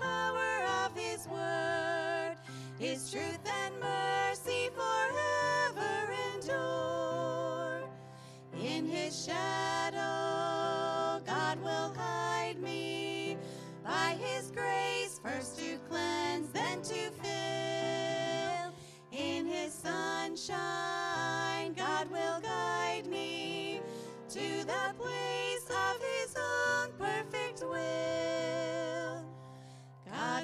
power of His word. His truth and mercy forever endure. In His shadow, God will hide me. By His grace, first to cleanse, then to fill. In His sunshine,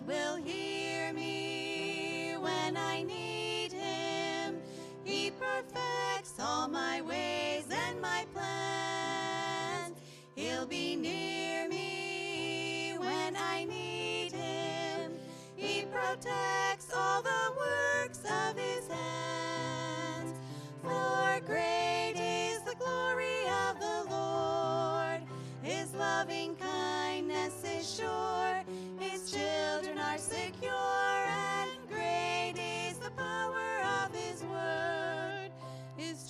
God will hear me when I need Him. He perfects all my ways and my plans. He'll be near me when I need Him. He protects all the works of His hands. For great is the glory of the Lord. His loving kindness is sure.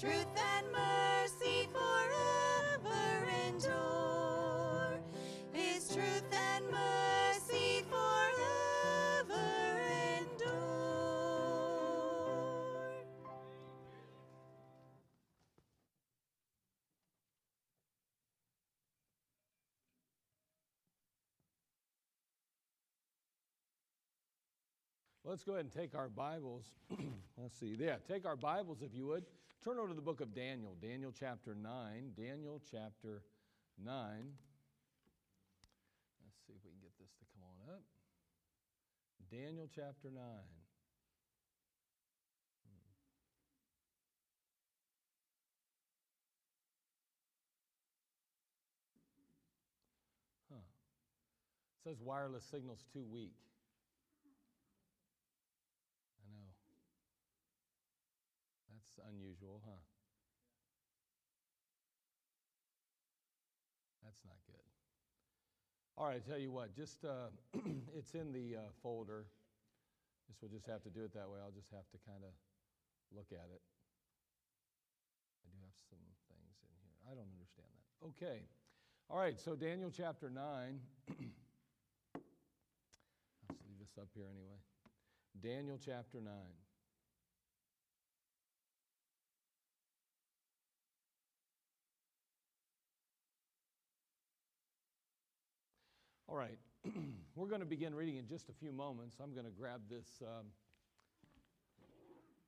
Truth and mercy forever endure. His truth and mercy forever endure. Let's go ahead and take our Bibles. Let's see. Yeah, take our Bibles if you would. Turn over to the book of Daniel, Daniel chapter 9. Daniel chapter 9. Let's see if we can get this to come on up. Daniel chapter 9. Hmm. Huh. It says wireless signal's too weak. I know. That's unusual, huh? That's not good. All right, I tell you what, just uh, it's in the uh, folder. Guess we'll just have to do it that way. I'll just have to kind of look at it. I do have some things in here. I don't understand that. Okay. All right, so Daniel chapter 9. Let's leave this up here anyway. Daniel chapter 9. All right, we're going to begin reading in just a few moments. I'm going to grab this um,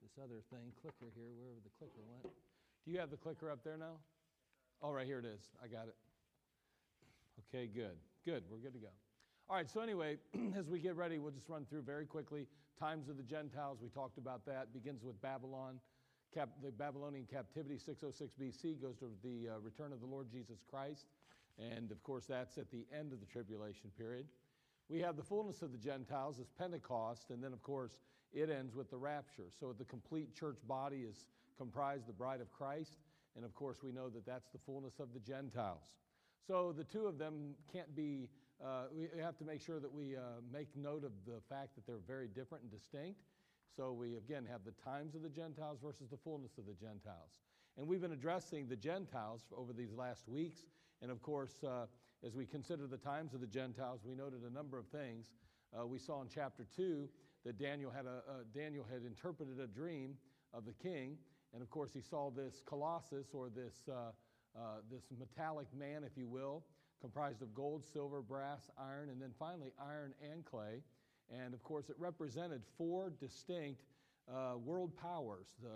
this other thing, clicker here, wherever the clicker went. Do you have the clicker up there now? All right, here it is. I got it. Okay, good. Good. We're good to go. All right, so anyway, as we get ready, we'll just run through very quickly. Times of the Gentiles, we talked about that. Begins with Babylon. Cap, the Babylonian captivity, 606 BC, goes to the uh, return of the Lord Jesus Christ. And of course, that's at the end of the tribulation period. We have the fullness of the Gentiles as Pentecost, and then, of course, it ends with the rapture. So the complete church body is comprised the bride of Christ, and of course, we know that that's the fullness of the Gentiles. So the two of them can't be, uh, we have to make sure that we uh, make note of the fact that they're very different and distinct. So we again have the times of the Gentiles versus the fullness of the Gentiles. And we've been addressing the Gentiles over these last weeks. And of course, uh, as we consider the times of the Gentiles, we noted a number of things. Uh, we saw in chapter 2 that Daniel had, a, uh, Daniel had interpreted a dream of the king. And of course, he saw this colossus or this, uh, uh, this metallic man, if you will, comprised of gold, silver, brass, iron, and then finally iron and clay. And of course, it represented four distinct uh, world powers, the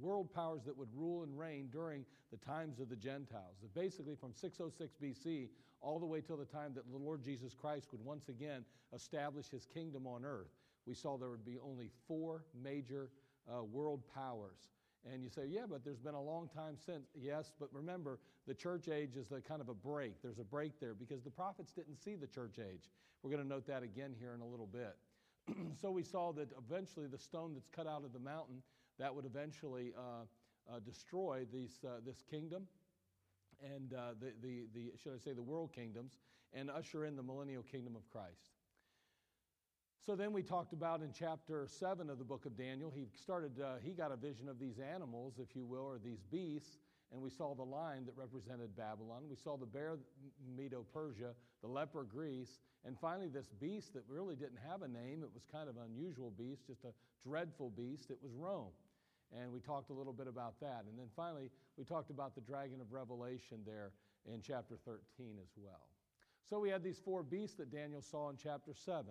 world powers that would rule and reign during the times of the Gentiles. That basically, from 606 BC all the way till the time that the Lord Jesus Christ would once again establish his kingdom on earth, we saw there would be only four major uh, world powers. And you say, yeah, but there's been a long time since. Yes, but remember, the church age is a kind of a break. There's a break there because the prophets didn't see the church age. We're going to note that again here in a little bit. so we saw that eventually the stone that's cut out of the mountain that would eventually uh, uh, destroy these, uh, this kingdom and uh, the, the, the, should I say, the world kingdoms and usher in the millennial kingdom of Christ. So then we talked about in chapter 7 of the book of Daniel, he started, uh, he got a vision of these animals, if you will, or these beasts, and we saw the lion that represented Babylon. We saw the bear, Medo Persia, the leper, Greece, and finally this beast that really didn't have a name. It was kind of an unusual beast, just a dreadful beast. It was Rome. And we talked a little bit about that. And then finally, we talked about the dragon of Revelation there in chapter 13 as well. So we had these four beasts that Daniel saw in chapter 7.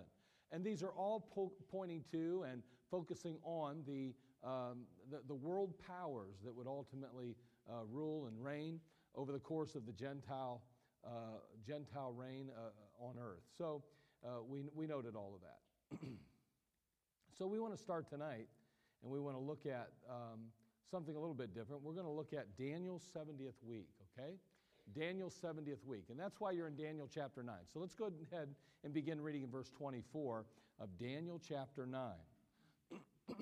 And these are all po- pointing to and focusing on the, um, the, the, world powers that would ultimately uh, rule and reign over the course of the Gentile, uh, Gentile reign uh, on earth. So uh, we, we noted all of that. so we want to start tonight and we want to look at um, something a little bit different. We're going to look at Daniel's 70th week, okay? Daniel's 70th week. And that's why you're in Daniel chapter 9. So let's go ahead and begin reading in verse 24 of Daniel chapter 9.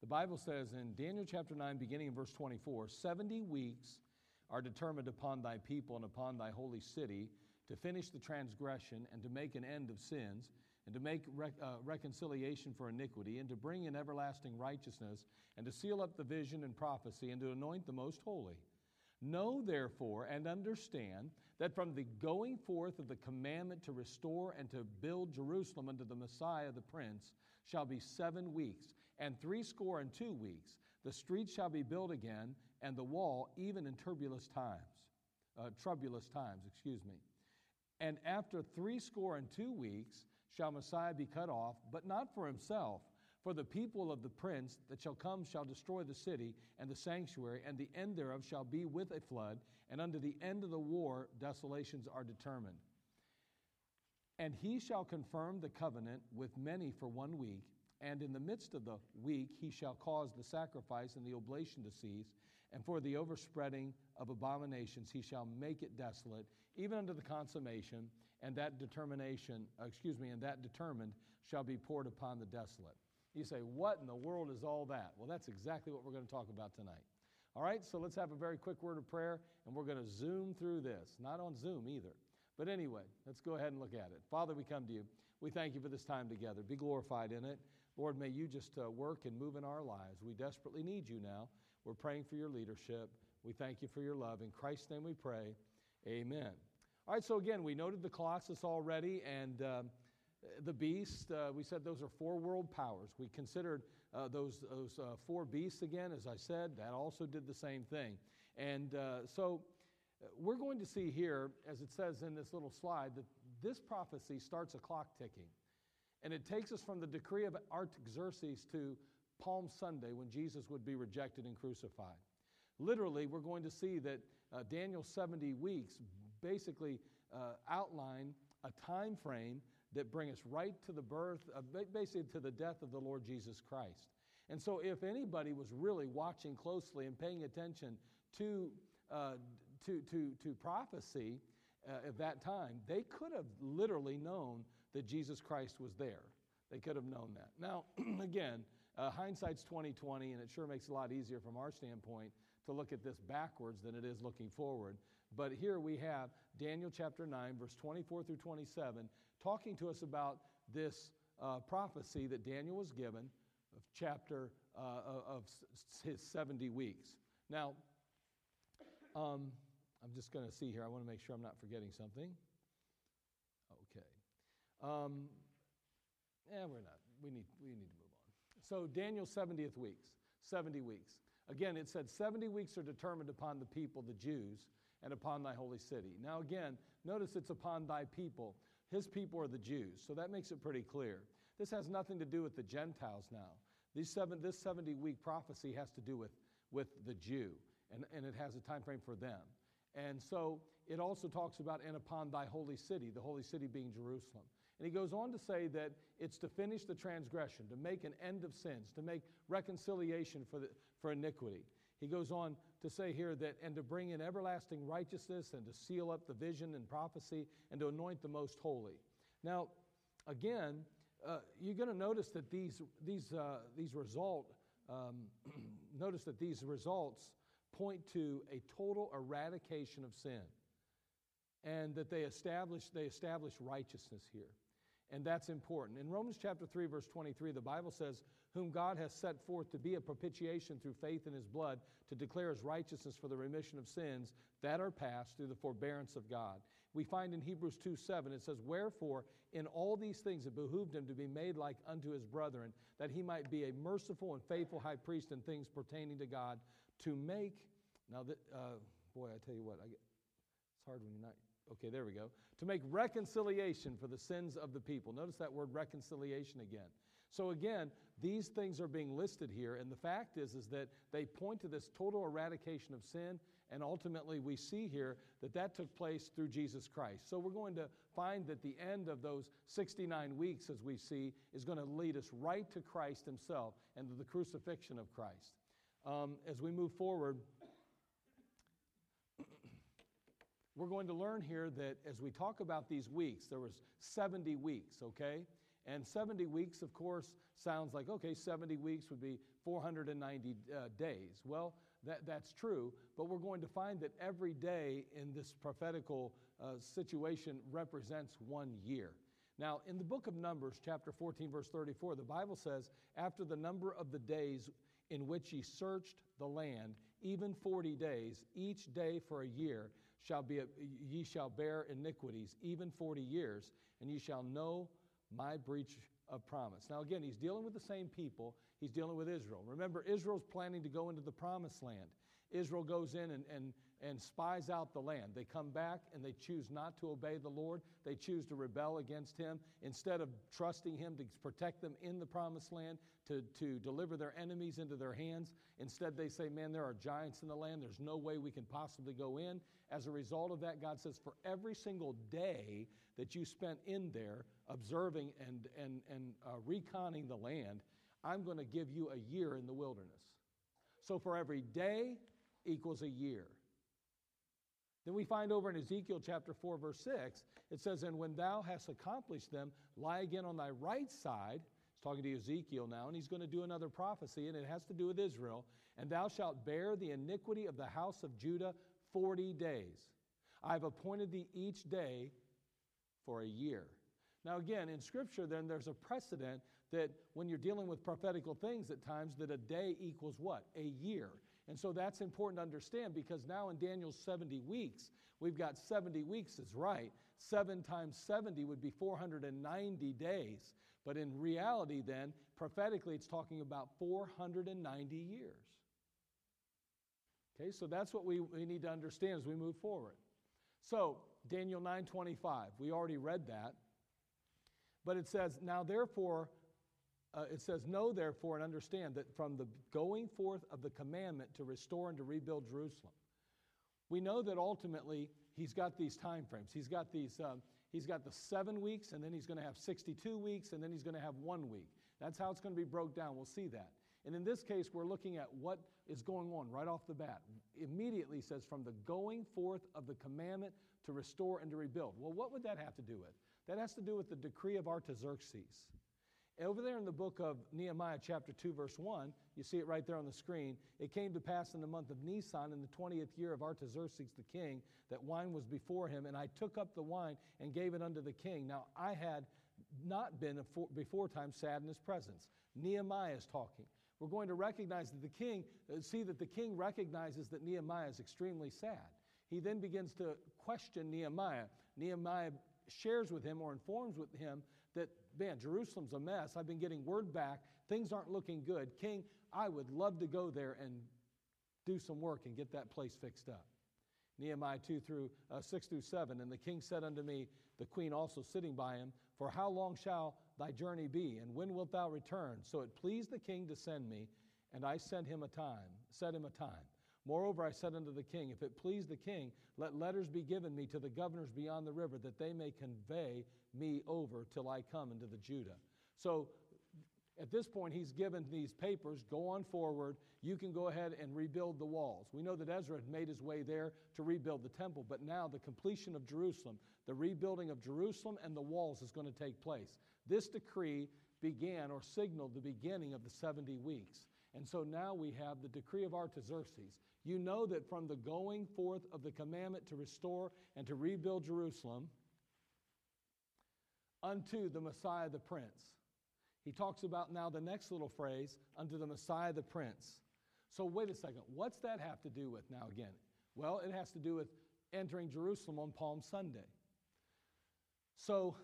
the Bible says in Daniel chapter 9, beginning in verse 24 70 weeks are determined upon thy people and upon thy holy city to finish the transgression and to make an end of sins and to make rec- uh, reconciliation for iniquity, and to bring in everlasting righteousness, and to seal up the vision and prophecy, and to anoint the most holy. Know therefore and understand that from the going forth of the commandment to restore and to build Jerusalem unto the Messiah the Prince shall be seven weeks, and threescore and two weeks. The streets shall be built again, and the wall even in turbulous times, uh, troublous times, excuse me. And after threescore and two weeks, shall Messiah be cut off, but not for himself. For the people of the prince that shall come shall destroy the city and the sanctuary, and the end thereof shall be with a flood, and unto the end of the war desolations are determined. And he shall confirm the covenant with many for one week, and in the midst of the week he shall cause the sacrifice and the oblation to cease, and for the overspreading of abominations he shall make it desolate, even unto the consummation and that determination, uh, excuse me, and that determined shall be poured upon the desolate. You say, What in the world is all that? Well, that's exactly what we're going to talk about tonight. All right, so let's have a very quick word of prayer, and we're going to zoom through this. Not on Zoom either. But anyway, let's go ahead and look at it. Father, we come to you. We thank you for this time together. Be glorified in it. Lord, may you just uh, work and move in our lives. We desperately need you now. We're praying for your leadership. We thank you for your love. In Christ's name we pray. Amen. All right, so again, we noted the Colossus already and um, the beast. Uh, we said those are four world powers. We considered uh, those, those uh, four beasts again, as I said, that also did the same thing. And uh, so uh, we're going to see here, as it says in this little slide, that this prophecy starts a clock ticking. And it takes us from the decree of Artaxerxes to Palm Sunday when Jesus would be rejected and crucified. Literally, we're going to see that uh, Daniel's 70 weeks basically uh, outline a time frame that bring us right to the birth, basically to the death of the Lord Jesus Christ. And so, if anybody was really watching closely and paying attention to, uh, to, to, to prophecy uh, at that time, they could have literally known that Jesus Christ was there. They could have known that. Now, again, uh, hindsight's 2020, and it sure makes it a lot easier from our standpoint to look at this backwards than it is looking forward. But here we have Daniel chapter 9, verse 24 through 27, talking to us about this uh, prophecy that Daniel was given of chapter uh, of his 70 weeks. Now, um, I'm just going to see here. I want to make sure I'm not forgetting something. Okay. Um, yeah, we're not. We need, we need to move on. So, Daniel's 70th weeks, 70 weeks. Again, it said 70 weeks are determined upon the people, the Jews, and upon thy holy city. Now, again, notice it's upon thy people. His people are the Jews, so that makes it pretty clear. This has nothing to do with the Gentiles now. These seven, this 70 week prophecy has to do with, with the Jew, and, and it has a time frame for them. And so it also talks about, and upon thy holy city, the holy city being Jerusalem. And he goes on to say that it's to finish the transgression, to make an end of sins, to make reconciliation for, the, for iniquity. He goes on to say here that, and to bring in everlasting righteousness and to seal up the vision and prophecy and to anoint the most holy. Now, again, uh, you're going to notice that these, these, uh, these result, um, notice that these results point to a total eradication of sin and that they establish, they establish righteousness here. And that's important. In Romans chapter 3, verse 23, the Bible says, Whom God has set forth to be a propitiation through faith in his blood, to declare his righteousness for the remission of sins that are past through the forbearance of God. We find in Hebrews 2 7, it says, Wherefore, in all these things it behooved him to be made like unto his brethren, that he might be a merciful and faithful high priest in things pertaining to God, to make, now, that, uh, boy, I tell you what, I get, it's hard when you're not Okay, there we go. To make reconciliation for the sins of the people. Notice that word reconciliation again. So again, these things are being listed here, and the fact is, is that they point to this total eradication of sin, and ultimately we see here that that took place through Jesus Christ. So we're going to find that the end of those 69 weeks, as we see, is going to lead us right to Christ Himself and to the crucifixion of Christ. Um, as we move forward, we're going to learn here that as we talk about these weeks, there was 70 weeks, okay? And 70 weeks, of course, sounds like, okay, 70 weeks would be 490 uh, days. Well, that, that's true, but we're going to find that every day in this prophetical uh, situation represents one year. Now, in the book of Numbers, chapter 14, verse 34, the Bible says, After the number of the days in which ye searched the land, even 40 days, each day for a year, shall be a, ye shall bear iniquities, even 40 years, and ye shall know my breach of promise. Now, again, he's dealing with the same people. He's dealing with Israel. Remember, Israel's planning to go into the promised land. Israel goes in and, and, and spies out the land. They come back and they choose not to obey the Lord. They choose to rebel against Him. Instead of trusting Him to protect them in the promised land, to, to deliver their enemies into their hands, instead they say, Man, there are giants in the land. There's no way we can possibly go in. As a result of that, God says, For every single day that you spent in there observing and, and, and uh, reconning the land, I'm going to give you a year in the wilderness. So for every day equals a year. Then we find over in Ezekiel chapter 4, verse 6, it says, And when thou hast accomplished them, lie again on thy right side. He's talking to Ezekiel now, and he's going to do another prophecy, and it has to do with Israel. And thou shalt bear the iniquity of the house of Judah 40 days. I've appointed thee each day for a year. Now, again, in Scripture, then there's a precedent that when you're dealing with prophetical things at times, that a day equals what? A year. And so that's important to understand because now in Daniel's 70 weeks, we've got 70 weeks is right. 7 times 70 would be 490 days. But in reality, then, prophetically, it's talking about 490 years. Okay, so that's what we, we need to understand as we move forward. So, Daniel 9:25, we already read that. But it says, Now therefore, uh, it says, Know therefore and understand that from the going forth of the commandment to restore and to rebuild Jerusalem, we know that ultimately he's got these time frames. He's got these. Um, he's got the seven weeks, and then he's going to have 62 weeks, and then he's going to have one week. That's how it's going to be broke down. We'll see that. And in this case, we're looking at what is going on right off the bat. Immediately says, from the going forth of the commandment to restore and to rebuild. Well, what would that have to do with? That has to do with the decree of Artaxerxes. Over there in the book of Nehemiah, chapter 2, verse 1, you see it right there on the screen. It came to pass in the month of Nisan, in the 20th year of Artaxerxes the king, that wine was before him, and I took up the wine and gave it unto the king. Now, I had not been before time sad in his presence. Nehemiah is talking. We're going to recognize that the king, uh, see that the king recognizes that Nehemiah is extremely sad. He then begins to question Nehemiah. Nehemiah shares with him or informs with him that, man, Jerusalem's a mess. I've been getting word back. Things aren't looking good. King, I would love to go there and do some work and get that place fixed up. Nehemiah 2 through uh, 6 through 7. And the king said unto me, the queen also sitting by him, For how long shall thy journey be, and when wilt thou return? So it pleased the king to send me, and I sent him a time, set him a time. Moreover, I said unto the king, If it please the king, let letters be given me to the governors beyond the river, that they may convey me over till I come into the Judah. So at this point, he's given these papers go on forward. You can go ahead and rebuild the walls. We know that Ezra had made his way there to rebuild the temple, but now the completion of Jerusalem, the rebuilding of Jerusalem and the walls is going to take place. This decree began or signaled the beginning of the 70 weeks. And so now we have the decree of Artaxerxes. You know that from the going forth of the commandment to restore and to rebuild Jerusalem unto the Messiah the Prince. He talks about now the next little phrase, unto the Messiah the Prince. So, wait a second. What's that have to do with now again? Well, it has to do with entering Jerusalem on Palm Sunday. So,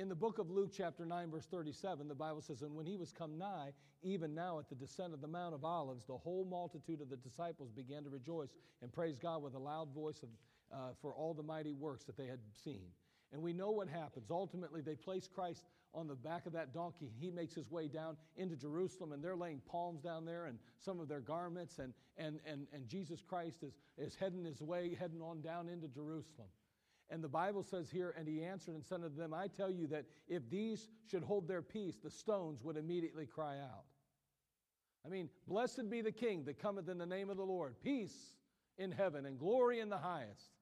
in the book of Luke, chapter 9, verse 37, the Bible says, And when he was come nigh, even now at the descent of the Mount of Olives, the whole multitude of the disciples began to rejoice and praise God with a loud voice of, uh, for all the mighty works that they had seen. And we know what happens. Ultimately, they place Christ on the back of that donkey. He makes his way down into Jerusalem, and they're laying palms down there and some of their garments. And, and, and, and Jesus Christ is, is heading his way, heading on down into Jerusalem. And the Bible says here, and he answered and said unto them, I tell you that if these should hold their peace, the stones would immediately cry out. I mean, blessed be the King that cometh in the name of the Lord. Peace in heaven and glory in the highest.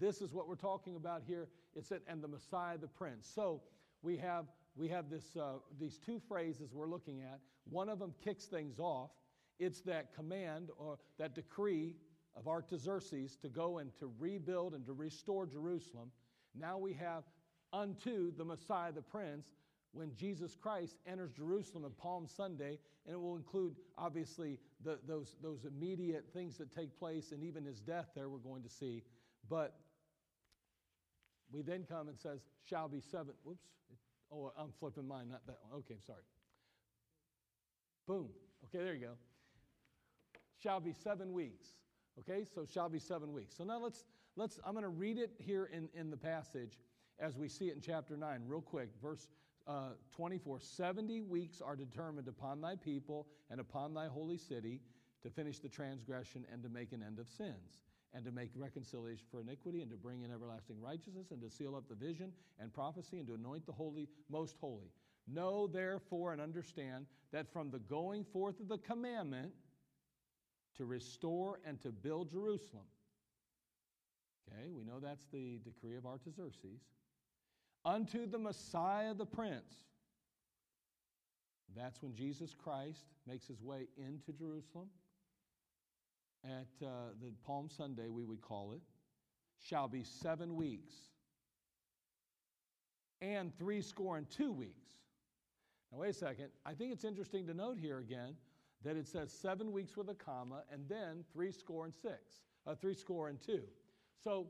This is what we're talking about here. It, and the Messiah, the Prince. So we have we have this uh, these two phrases we're looking at. One of them kicks things off. It's that command or that decree of Artaxerxes to go and to rebuild and to restore Jerusalem. Now we have unto the Messiah, the Prince, when Jesus Christ enters Jerusalem on Palm Sunday, and it will include obviously the, those, those immediate things that take place and even his death there we're going to see. But we then come and says, shall be seven. Whoops. Oh, I'm flipping mine, not that one. Okay, sorry. Boom. Okay, there you go. Shall be seven weeks. Okay, so shall be seven weeks. So now let's let's I'm going to read it here in, in the passage as we see it in chapter 9, real quick. Verse uh, 24 70 weeks are determined upon thy people and upon thy holy city to finish the transgression and to make an end of sins and to make reconciliation for iniquity and to bring in everlasting righteousness and to seal up the vision and prophecy and to anoint the holy most holy know therefore and understand that from the going forth of the commandment to restore and to build jerusalem okay we know that's the decree of artaxerxes unto the messiah the prince that's when jesus christ makes his way into jerusalem at uh, the Palm Sunday, we would call it, shall be seven weeks and three score and two weeks. Now, wait a second. I think it's interesting to note here again that it says seven weeks with a comma and then three score and six, uh, three score and two. So,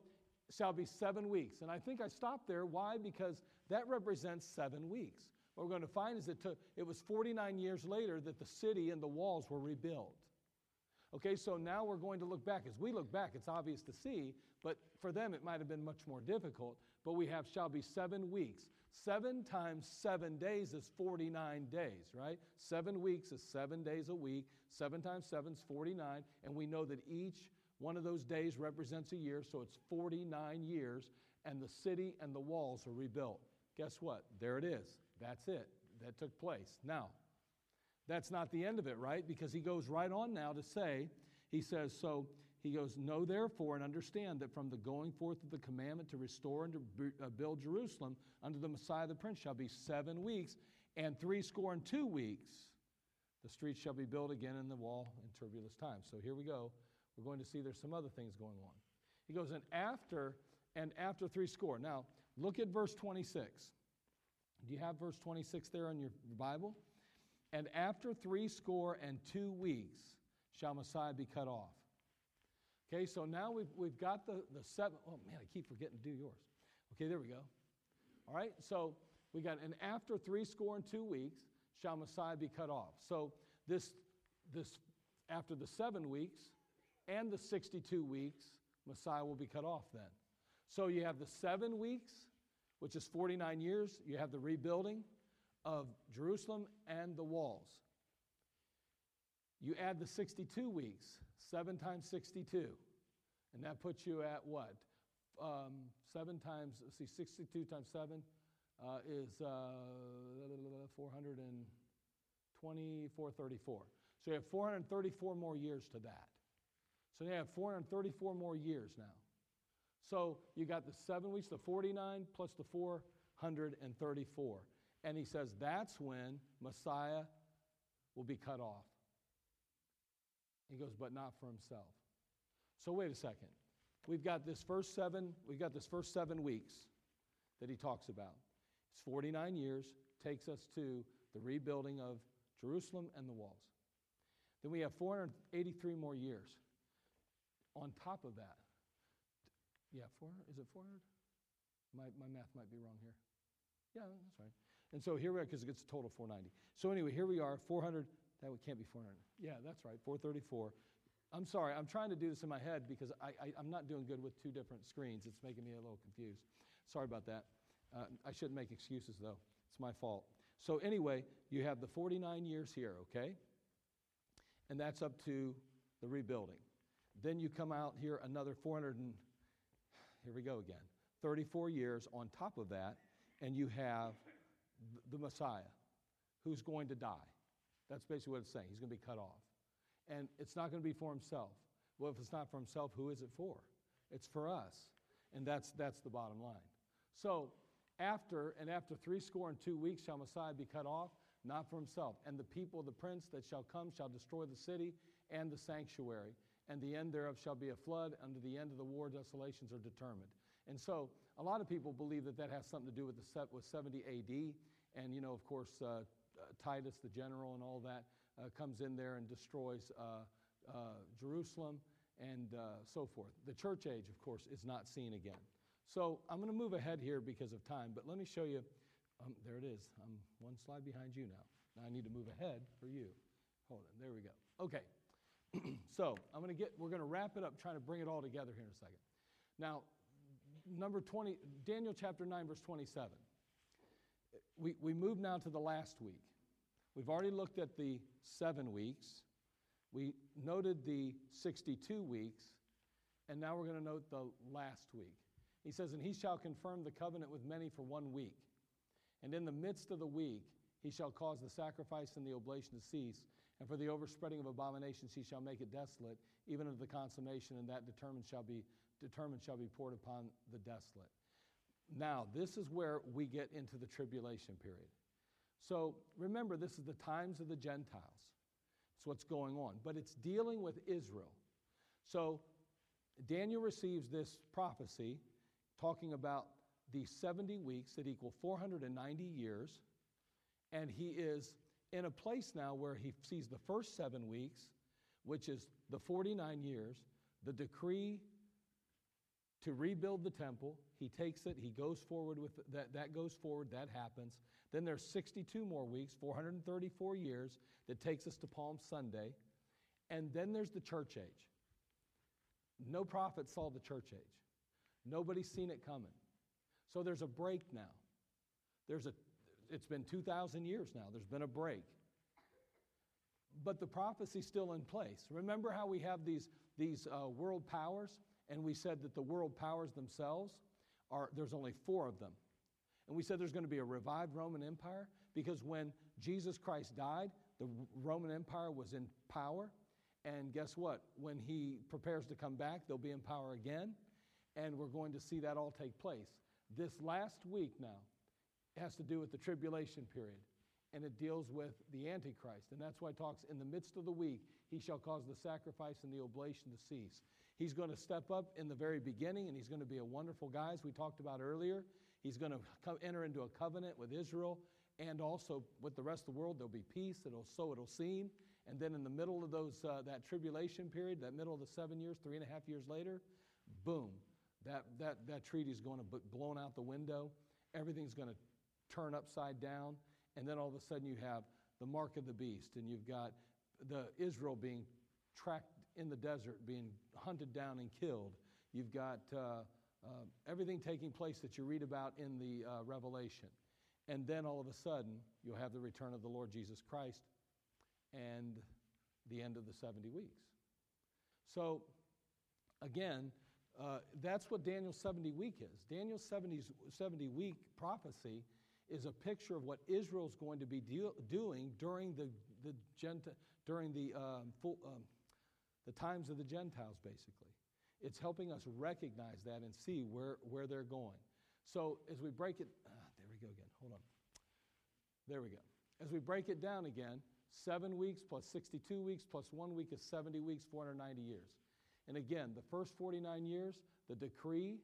shall be seven weeks. And I think I stopped there. Why? Because that represents seven weeks. What we're going to find is it, took, it was 49 years later that the city and the walls were rebuilt. Okay, so now we're going to look back. As we look back, it's obvious to see, but for them it might have been much more difficult. But we have shall be seven weeks. Seven times seven days is 49 days, right? Seven weeks is seven days a week. Seven times seven is 49. And we know that each one of those days represents a year, so it's 49 years, and the city and the walls are rebuilt. Guess what? There it is. That's it. That took place. Now, that's not the end of it, right? Because he goes right on now to say, he says, so he goes, Know therefore and understand that from the going forth of the commandment to restore and to uh, build Jerusalem under the Messiah the Prince shall be seven weeks, and three score and two weeks the streets shall be built again in the wall in turbulent times. So here we go. We're going to see there's some other things going on. He goes, and after, and after three score. Now, look at verse 26. Do you have verse 26 there in your Bible? And after three score and two weeks shall Messiah be cut off. Okay, so now we've, we've got the, the seven. Oh man, I keep forgetting to do yours. Okay, there we go. All right, so we got, and after three score and two weeks shall Messiah be cut off. So this, this after the seven weeks and the 62 weeks, Messiah will be cut off then. So you have the seven weeks, which is 49 years, you have the rebuilding, of Jerusalem and the walls. You add the 62 weeks, 7 times 62, and that puts you at what? Um, 7 times, see, 62 times 7 uh, is uh, 420, 434. So you have 434 more years to that. So you have 434 more years now. So you got the seven weeks, the 49 plus the 434. And he says that's when Messiah will be cut off. He goes, but not for himself. So wait a second. We've got this first seven, we've got this first seven weeks that he talks about. It's 49 years, takes us to the rebuilding of Jerusalem and the walls. Then we have 483 more years on top of that. Yeah, 400, is it 400? My, my math might be wrong here. Yeah, that's right. And so here we are, because it gets a total of 490. So anyway, here we are, 400, that can't be 400. Yeah, that's right, 434. I'm sorry, I'm trying to do this in my head because I, am not doing good with two different screens. It's making me a little confused. Sorry about that. Uh, I shouldn't make excuses, though. It's my fault. So, anyway, you have the 49 years here, okay? And that's up to the rebuilding. Then you come out here another 400 and, here we go again, 34 years on top of that, and you have the Messiah who's going to die. That's basically what it's saying. He's going to be cut off. And it's not going to be for himself. Well, if it's not for himself, who is it for? It's for us. And that's, that's the bottom line. So, after, and after three score and two weeks shall Messiah be cut off, not for himself. And the people the prince that shall come shall destroy the city and the sanctuary. And the end thereof shall be a flood. Under the end of the war, desolations are determined. And so, a lot of people believe that that has something to do with, the, set with 70 AD. And, you know, of course, uh, Titus, the general, and all that uh, comes in there and destroys uh, uh, Jerusalem and so forth. The church age, of course, is not seen again. So I'm going to move ahead here because of time, but let me show you. Um, there it is. I'm one slide behind you now. Now I need to move ahead for you. Hold on. There we go. Okay. so I'm going to get. We're going to wrap it up, trying to bring it all together here in a second. Now, number 20, Daniel chapter 9, verse 27. We, we move now to the last week. We've already looked at the seven weeks. We noted the 62 weeks. And now we're going to note the last week. He says, And he shall confirm the covenant with many for one week. And in the midst of the week, he shall cause the sacrifice and the oblation to cease. And for the overspreading of abominations, he shall make it desolate, even unto the consummation, and that determined shall be determined shall be poured upon the desolate. Now, this is where we get into the tribulation period. So remember, this is the times of the Gentiles. It's what's going on. But it's dealing with Israel. So Daniel receives this prophecy talking about the 70 weeks that equal 490 years. And he is in a place now where he sees the first seven weeks, which is the 49 years, the decree to rebuild the temple. He takes it, he goes forward with that, that goes forward, that happens. Then there's 62 more weeks, 434 years, that takes us to Palm Sunday. And then there's the church age. No prophet saw the church age. Nobody's seen it coming. So there's a break now. There's a, it's been 2,000 years now. There's been a break. But the prophecy's still in place. Remember how we have these, these uh, world powers? And we said that the world powers themselves are, there's only four of them. And we said there's going to be a revived Roman Empire because when Jesus Christ died, the Roman Empire was in power. And guess what? When he prepares to come back, they'll be in power again. And we're going to see that all take place. This last week now has to do with the tribulation period. And it deals with the Antichrist. And that's why it talks in the midst of the week, he shall cause the sacrifice and the oblation to cease. He's going to step up in the very beginning, and he's going to be a wonderful guy, as we talked about earlier. He's going to enter into a covenant with Israel and also with the rest of the world. There'll be peace. It'll, so it'll seem. And then in the middle of those, uh, that tribulation period, that middle of the seven years, three and a half years later, boom, that, that, that treaty is going to be blown out the window. Everything's going to turn upside down. And then all of a sudden you have the mark of the beast, and you've got the Israel being tracked in the desert, being hunted down and killed. You've got uh, uh, everything taking place that you read about in the uh, Revelation. And then all of a sudden, you'll have the return of the Lord Jesus Christ and the end of the 70 weeks. So, again, uh, that's what Daniel's 70 week is. Daniel's 70, 70 week prophecy is a picture of what Israel's going to be doing during the, the, Genti- during the, um, full, um, the times of the Gentiles, basically. It's helping us recognize that and see where, where they're going. So as we break it, ah, there we go again. Hold on. There we go. As we break it down again, seven weeks plus 62 weeks plus one week is 70 weeks, 490 years. And again, the first 49 years, the decree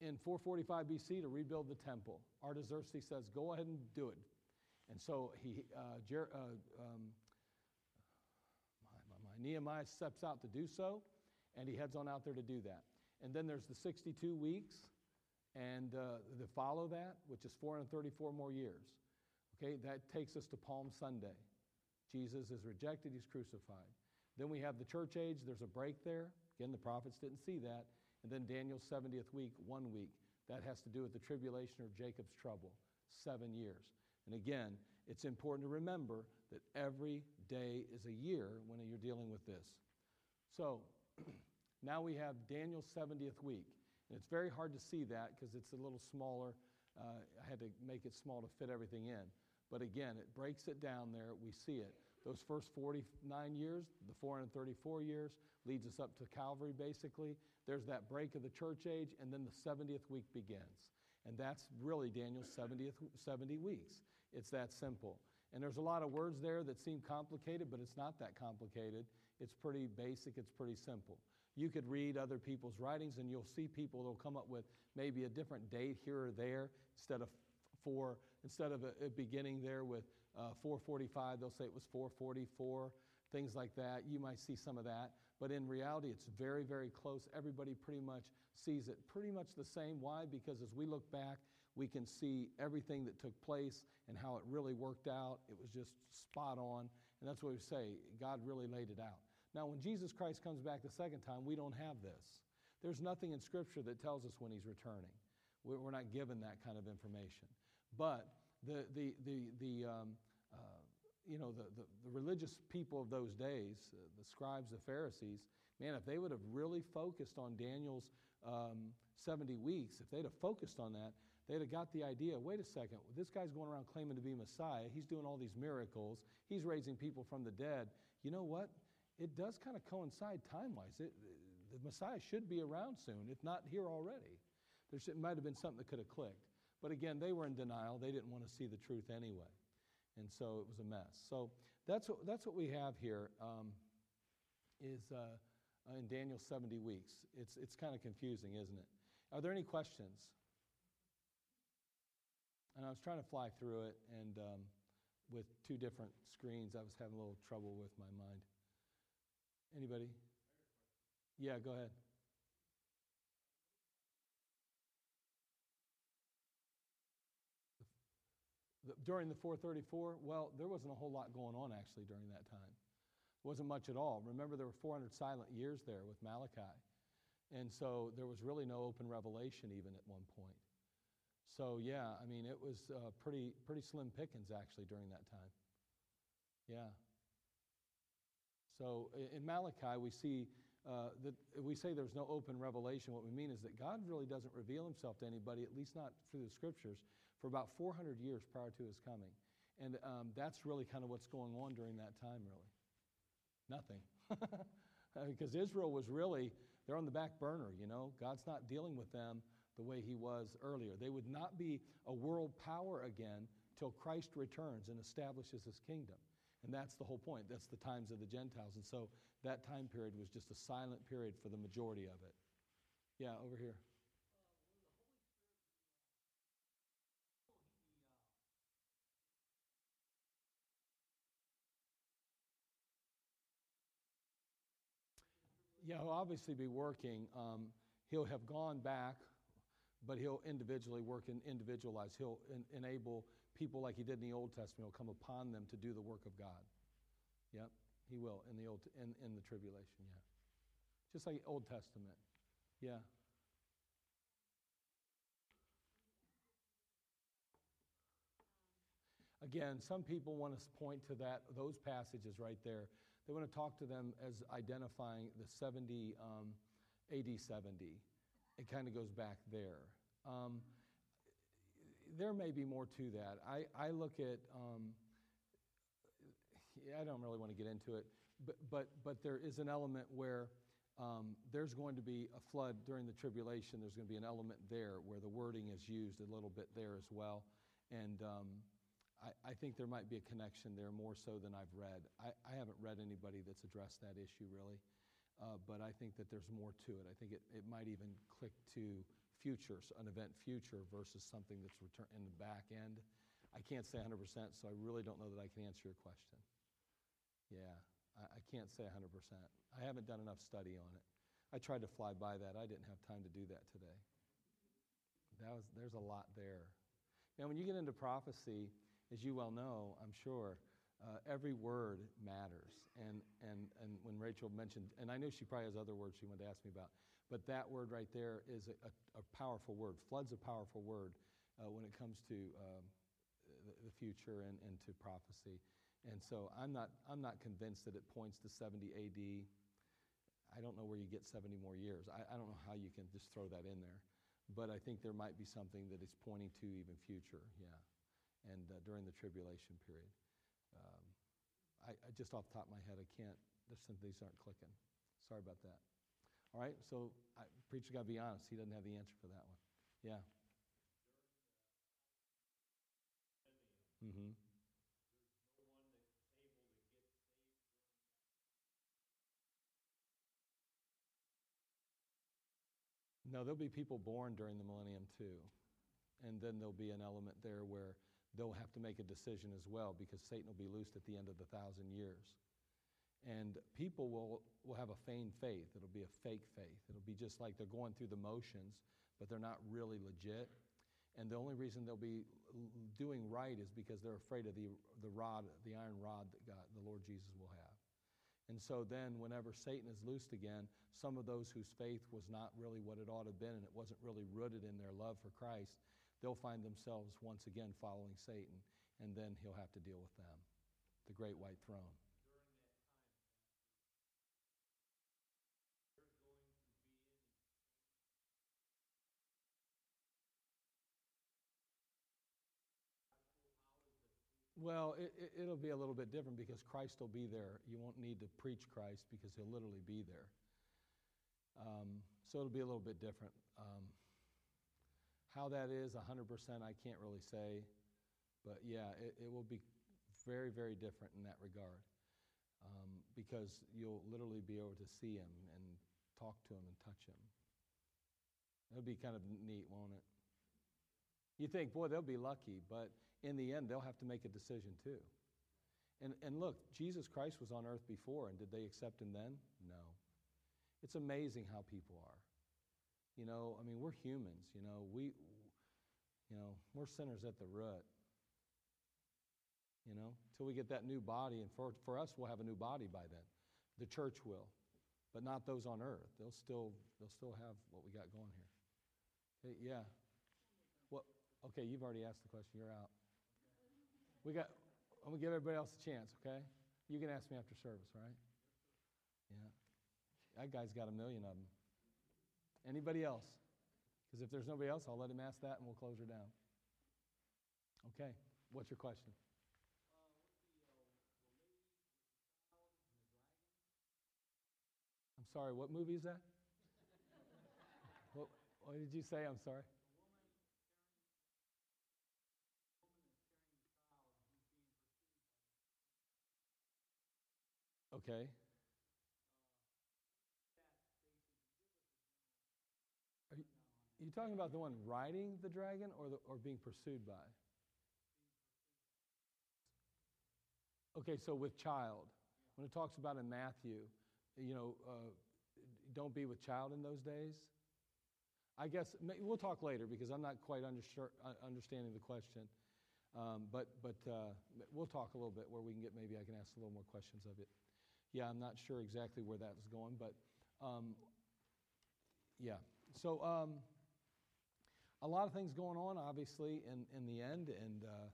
in 445 BC to rebuild the temple. Artaxerxes says, Go ahead and do it. And so he, uh, Jer- uh, um, my, Nehemiah steps out to do so, and he heads on out there to do that. And then there's the 62 weeks, and uh, the follow that, which is 434 more years. Okay, that takes us to Palm Sunday. Jesus is rejected, he's crucified. Then we have the church age, there's a break there. Again, the prophets didn't see that. And then Daniel's 70th week, one week. That has to do with the tribulation or Jacob's trouble, seven years. And again, it's important to remember that every day is a year when you're dealing with this. So now we have Daniel's 70th week. And it's very hard to see that because it's a little smaller. Uh, I had to make it small to fit everything in. But again, it breaks it down there. We see it. Those first 49 years, the 434 years, leads us up to Calvary, basically. There's that break of the church age, and then the 70th week begins. And that's really Daniel's 70th, 70 weeks. It's that simple. And there's a lot of words there that seem complicated, but it's not that complicated. It's pretty basic, it's pretty simple. You could read other people's writings, and you'll see people that'll come up with maybe a different date here or there instead of four, instead of beginning there with uh, 445, they'll say it was 444, things like that. You might see some of that. But in reality, it's very, very close. Everybody pretty much sees it pretty much the same. Why? Because as we look back, we can see everything that took place and how it really worked out. It was just spot on. And that's what we say God really laid it out. Now, when Jesus Christ comes back the second time, we don't have this. There's nothing in Scripture that tells us when he's returning. We're not given that kind of information. But the, the, the, the um, uh, you know, the, the, the, religious people of those days, uh, the scribes, the Pharisees, man, if they would have really focused on Daniel's um, 70 weeks, if they'd have focused on that, they'd have got the idea wait a second, this guy's going around claiming to be Messiah. He's doing all these miracles. He's raising people from the dead. You know what? It does kind of coincide time wise. the Messiah should be around soon, if not here already. There should, might have been something that could have clicked. But again, they were in denial. They didn't want to see the truth anyway. And so it was a mess. So that's what, that's what we have here. Um, is uh, in Daniel 70 weeks. It's, it's kind of confusing, isn't it? Are there any questions? And I was trying to fly through it, and um, with two different screens, I was having a little trouble with my mind. Anybody? Yeah, go ahead. during the 434, well, there wasn't a whole lot going on actually during that time. Wasn't much at all. Remember, there were 400 silent years there with Malachi. And so there was really no open revelation even at one point. So, yeah, I mean, it was uh, pretty, pretty slim pickings actually during that time. Yeah. So in Malachi, we see uh, that we say there's no open revelation. What we mean is that God really doesn't reveal himself to anybody, at least not through the scriptures, for about 400 years prior to his coming. And um, that's really kind of what's going on during that time, really. Nothing. because Israel was really, they're on the back burner, you know. God's not dealing with them the way he was earlier. They would not be a world power again till Christ returns and establishes his kingdom. And that's the whole point. That's the times of the Gentiles. And so that time period was just a silent period for the majority of it. Yeah, over here. Yeah, he'll obviously be working. Um, he'll have gone back, but he'll individually work and individualize. He'll en- enable people like he did in the Old Testament. He'll come upon them to do the work of God. Yep, he will in the old in, in the tribulation. Yeah, just like Old Testament. Yeah. Again, some people want to point to that those passages right there they want to talk to them as identifying the 70, um, AD 70. It kind of goes back there. Um, there may be more to that. I, I look at, um, I don't really want to get into it, but, but, but there is an element where um, there's going to be a flood during the tribulation. There's going to be an element there where the wording is used a little bit there as well. And um, I, I, think there might be a connection there more so than I've read. I, I haven't read anybody that's addressed that issue really, Uh, but I think that there's more to it. I think it, it might even click to future, an event future versus something that's return in the back end. I can't say 100%, so I really don't know that I can answer your question. Yeah, I, I can't say 100%. I haven't done enough study on it. I tried to fly by that. I didn't have time to do that today. That was, there's a lot there. Now, when you get into prophecy, as you well know, I'm sure, uh, every word matters. And, and, and when Rachel mentioned, and I know she probably has other words she wanted to ask me about, but that word right there is a, a, a powerful word. Flood's a powerful word uh, when it comes to um, the, the future and, and to prophecy. And so I'm not, I'm not convinced that it points to 70 AD. I don't know where you get 70 more years. I, I don't know how you can just throw that in there. But I think there might be something that is pointing to even future, yeah. And uh, during the tribulation period. I, I, just off the top of my head, I can't, there's some things aren't clicking. Sorry about that. All right, so I, preacher got to be honest. He doesn't have the answer for that one. Yeah. Mm-hmm. No, there'll be people born during the millennium too. And then there'll be an element there where they'll have to make a decision as well because Satan will be loosed at the end of the thousand years. And people will, will have a feigned faith. It'll be a fake faith. It'll be just like they're going through the motions, but they're not really legit. And the only reason they'll be doing right is because they're afraid of the, the rod, the iron rod that God, the Lord Jesus will have. And so then, whenever Satan is loosed again, some of those whose faith was not really what it ought to have been and it wasn't really rooted in their love for Christ, they'll find themselves once again following Satan, and then he'll have to deal with them. The great white throne. Well, it, will be a little bit different because Christ will be there. You won't need to preach Christ because he'll literally be there. Um, so it'll be a little bit different. Um, how that is 100%, I can't really say. But yeah, it, it will be very, very different in that regard um, because you'll literally be able to see him and talk to him and touch him. It'll be kind of neat, won't it? You think, boy, they'll be lucky, but in the end, they'll have to make a decision too. And, and look, Jesus Christ was on earth before, and did they accept him then? No. It's amazing how people are. You know, I mean, we're humans, you know, we, you know, we're sinners at the root. You know, till we get that new body, and for, for us, we'll have a new body by then. The church will, but not those on earth. They'll still, they'll still have what we got going here. Yeah. Okay, you've already asked the question. You're out. We got. I'm gonna give everybody else a chance. Okay, you can ask me after service, right? Yeah. That guy's got a million of them. Anybody else? Because if there's nobody else, I'll let him ask that, and we'll close her down. Okay. What's your question? I'm sorry, what movie is that? what, what did you say? I'm sorry. Okay. You, talking about the one riding the dragon or, the, or being pursued by? Okay, so with child, when it talks about in Matthew, you know, uh, don't be with child in those days. I guess we'll talk later because I'm not quite uh, understanding the question. Um, but but uh, we'll talk a little bit where we can get maybe I can ask a little more questions of it. Yeah, I'm not sure exactly where that's going, but um, yeah. So um, a lot of things going on, obviously, in, in the end. And uh,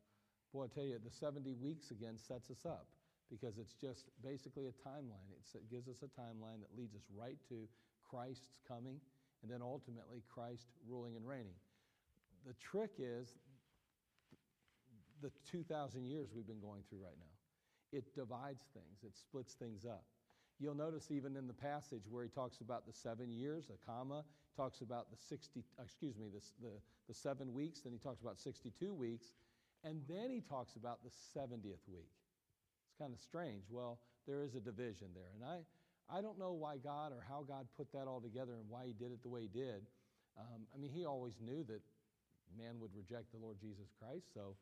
boy, I tell you, the 70 weeks again sets us up because it's just basically a timeline. It's, it gives us a timeline that leads us right to Christ's coming and then ultimately Christ ruling and reigning. The trick is the 2,000 years we've been going through right now it divides things, it splits things up. You'll notice even in the passage where he talks about the seven years, a comma, talks about the 60, excuse me, the, the, the seven weeks, then he talks about 62 weeks, and then he talks about the 70th week. It's kind of strange. Well, there is a division there. And I, I don't know why God or how God put that all together and why he did it the way he did, Um, I mean, he always knew that man would reject the Lord Jesus Christ, so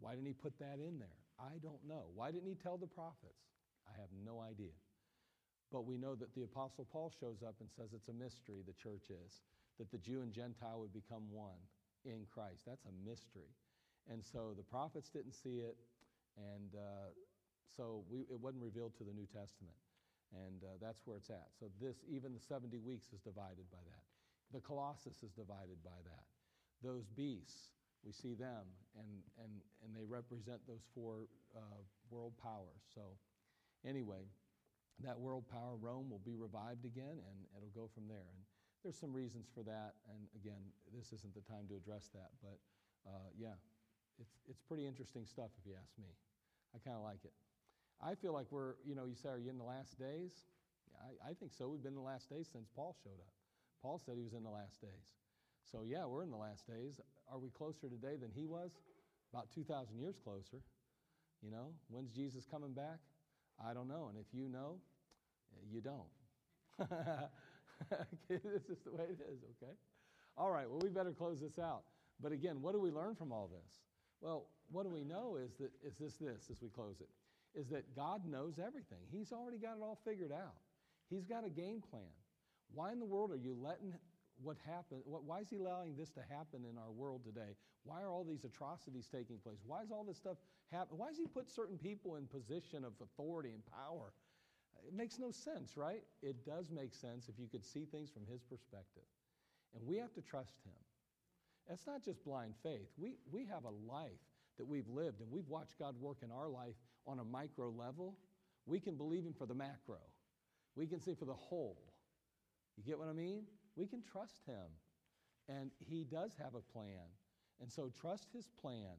why didn't he put that in there? I don't know. Why didn't he tell the prophets? I have no idea. But we know that the Apostle Paul shows up and says it's a mystery, the church is, that the Jew and Gentile would become one in Christ. That's a mystery. And so the prophets didn't see it, and uh, so we, it wasn't revealed to the New Testament. And uh, that's where it's at. So this, even the 70 weeks is divided by that. The Colossus is divided by that. Those beasts, we see them, and, and, and they represent those four uh, world powers. So anyway, that world power, Rome, will be revived again, and it'll go from there. And there's some reasons for that, and again, this isn't the time to address that, but uh, yeah, it's, it's pretty interesting stuff if you ask me. I kind of like it. I feel like we're, you know, you say, are you in the last days? I, I think so. We've been in the last days since Paul showed up. Paul said he was in the last days. So, yeah, we're in the last days. Are we closer today than he was? About 2,000 years closer. You know, when's Jesus coming back? I don't know. And if you know, eh, you don't. this is the way it is, okay? All right, well, we better close this out. But again, what do we learn from all this? Well, what do we know is that is this this as we close it is that God knows everything. He's already got it all figured out. He's got a game plan. Why in the world are you letting what happened? What, why is he allowing this to happen in our world today? Why are all these atrocities taking place? Why is all this stuff happen? Why does he put certain people in position of authority and power? It makes no sense, right? It does make sense if you could see things from his perspective. And we have to trust him. That's not just blind faith. We, we have a life that we've lived and we've watched God work in our life on a micro level. We can believe him for the macro. We can see for the whole. You get what I mean? We can trust him. And he does have a plan. And so trust his plan.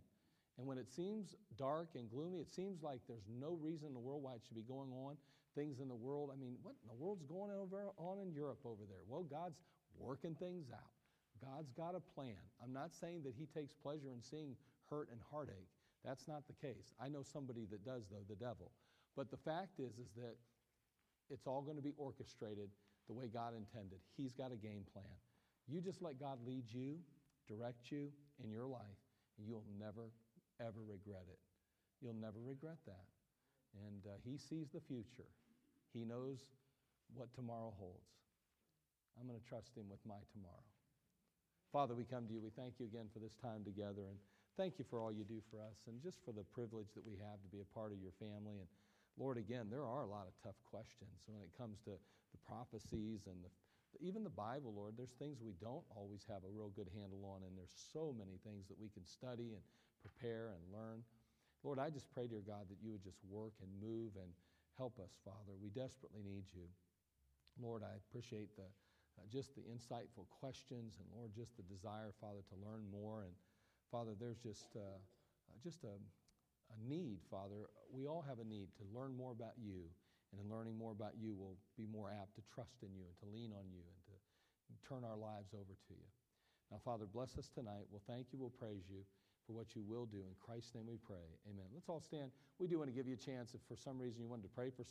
And when it seems dark and gloomy, it seems like there's no reason in the world why it should be going on. Things in the world, I mean, what in the world's going over, on in Europe over there? Well, God's working things out. God's got a plan. I'm not saying that he takes pleasure in seeing hurt and heartache. That's not the case. I know somebody that does, though, the devil. But the fact is, is that it's all going to be orchestrated the way God intended. He's got a game plan. You just let God lead you, direct you in your life, and you'll never, ever regret it. You'll never regret that. And uh, He sees the future, He knows what tomorrow holds. I'm going to trust Him with my tomorrow. Father, we come to you. We thank you again for this time together. And thank you for all you do for us and just for the privilege that we have to be a part of your family. And Lord, again, there are a lot of tough questions when it comes to the prophecies and the, even the Bible, Lord. There's things we don't always have a real good handle on, and there's so many things that we can study and prepare and learn. Lord, I just pray, dear God, that you would just work and move and help us, Father. We desperately need you. Lord, I appreciate the, uh, just the insightful questions and, Lord, just the desire, Father, to learn more. And Father, there's just, uh, uh, just a, a need, Father. We all have a need to learn more about you. And in learning more about you, we'll be more apt to trust in you and to lean on you and to turn our lives over to you. Now, Father, bless us tonight. We'll thank you. We'll praise you for what you will do. In Christ's name we pray. Amen. Let's all stand. We do want to give you a chance if for some reason you wanted to pray for